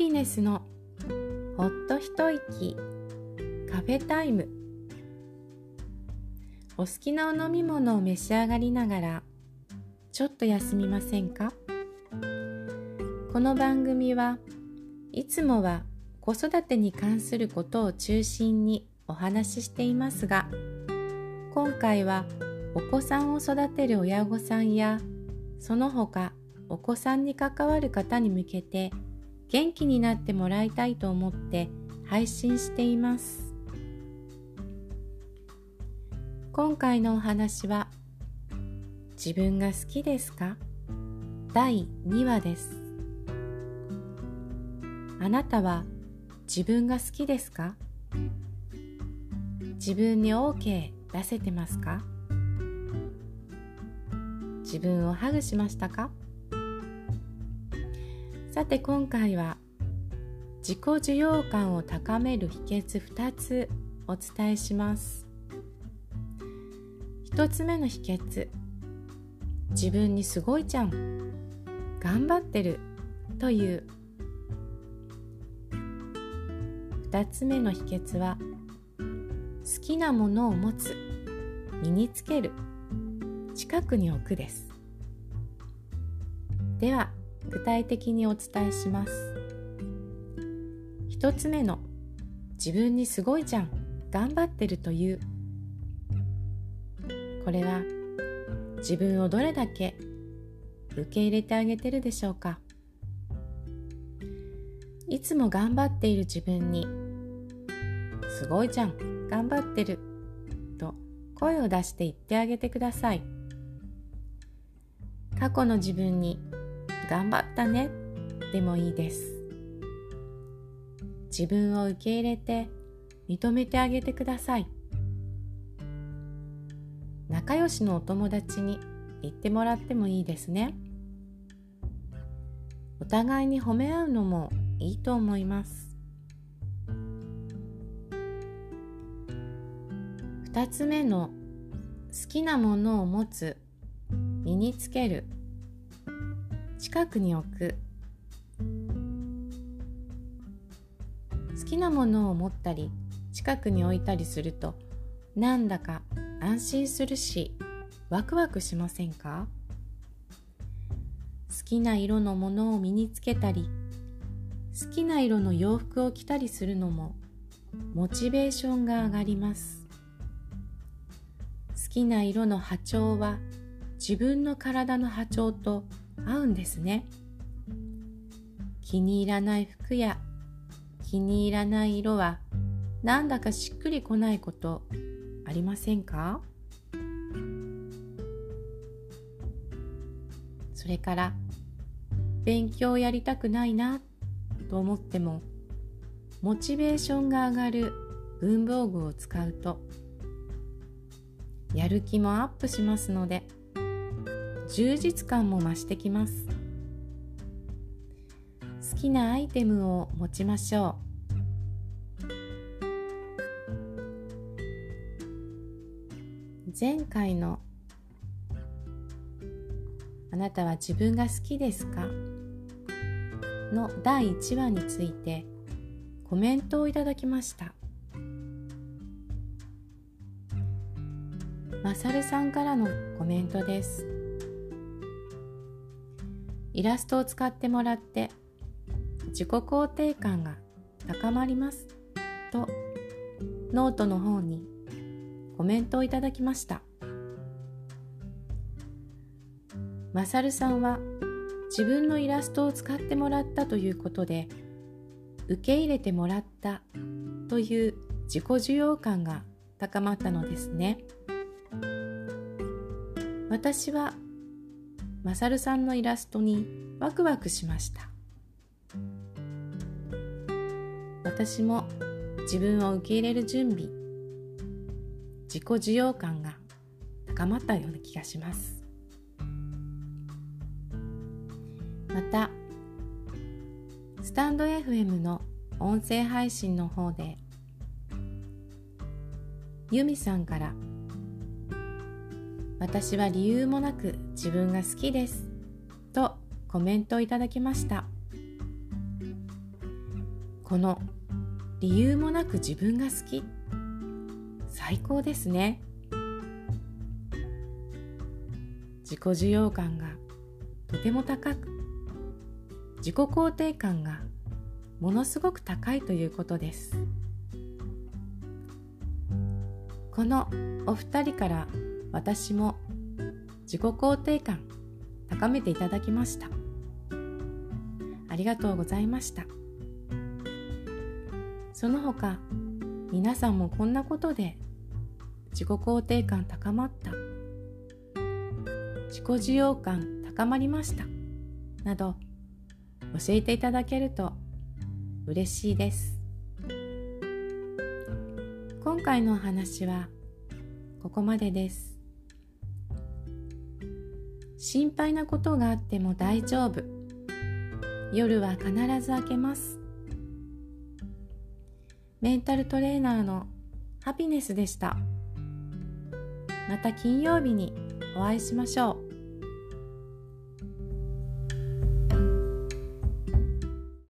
ピネスのほっと一息。カフェタイム。お好きなお飲み物を召し上がりながらちょっと休みませんか？この番組はいつもは子育てに関することを中心にお話ししていますが今回はお子さんを育てる親御さんやその他お子さんに関わる方に向けて元気になってもらいたいと思って配信しています。今回のお話は自分が好きですか？第2話です。あなたは自分が好きですか？自分に OK 出せてますか？自分をハグしましたか？さて今回は自己需要感を高める秘訣2つお伝えします。1つ目の秘訣自分にすごいじゃん頑張ってるという。2つ目の秘訣は好きなものを持つ身につける近くに置くです。では具体的にお伝えします。一つ目の自分にすごいじゃん頑張ってるという。これは自分をどれだけ受け入れてあげてるでしょうか。いつも頑張っている自分にすごいじゃん頑張ってると声を出して言ってあげてください。過去の自分に頑張ったね。でもいいです。自分を受け入れて認めてあげてください。仲良しのお友達に言ってもらってもいいですね。お互いに褒め合うのもいいと思います。2つ目の好きなものを持つ身につける。近くに置く。好きなものを持ったり近くに置いたりするとなんだか安心するしワクワクしませんか？好きな色のものを身につけたり好きな色の洋服を着たりするのもモチベーションが上がります。好きな色の波長は自分の体の波長と合うんですね。気に入らない服や気に入らない色はなんだかしっくりこないことありませんか？それから勉強やりたくないなと思ってもモチベーションが上がる文房具を使うとやる気もアップしますので充実感も増してきます。好きなアイテムを持ちましょう。前回の「あなたは自分が好きですか?」の第1話についてコメントをいただきました。まさるさんからのコメントです。イラストを使ってもらって自己肯定感が高まりますとノートの方にコメントをいただきました。まさるさんは自分のイラストを使ってもらったということで受け入れてもらったという自己受容感が高まったのですね。私はまさるさんのイラストにワクワクしました。私も自分を受け入れる準備自己需要感が高まったような気がします。またスタンド FM の音声配信の方でユミさんから「私は理由もなく自分が好きです。とコメントをいただきました。この理由もなく自分が好き。最高ですね。自己需要感がとても高く自己肯定感がものすごく高いということです。このお二人から私も自己肯定感高めていただきました。ありがとうございました。その他皆さんもこんなことで自己肯定感高まった。自己需要感高まりました。など教えていただけると嬉しいです。今回のお話はここまでです。心配なことがあっても大丈夫。夜は必ず明けます。メンタルトレーナーのハピネスでした。また金曜日にお会いしましょう。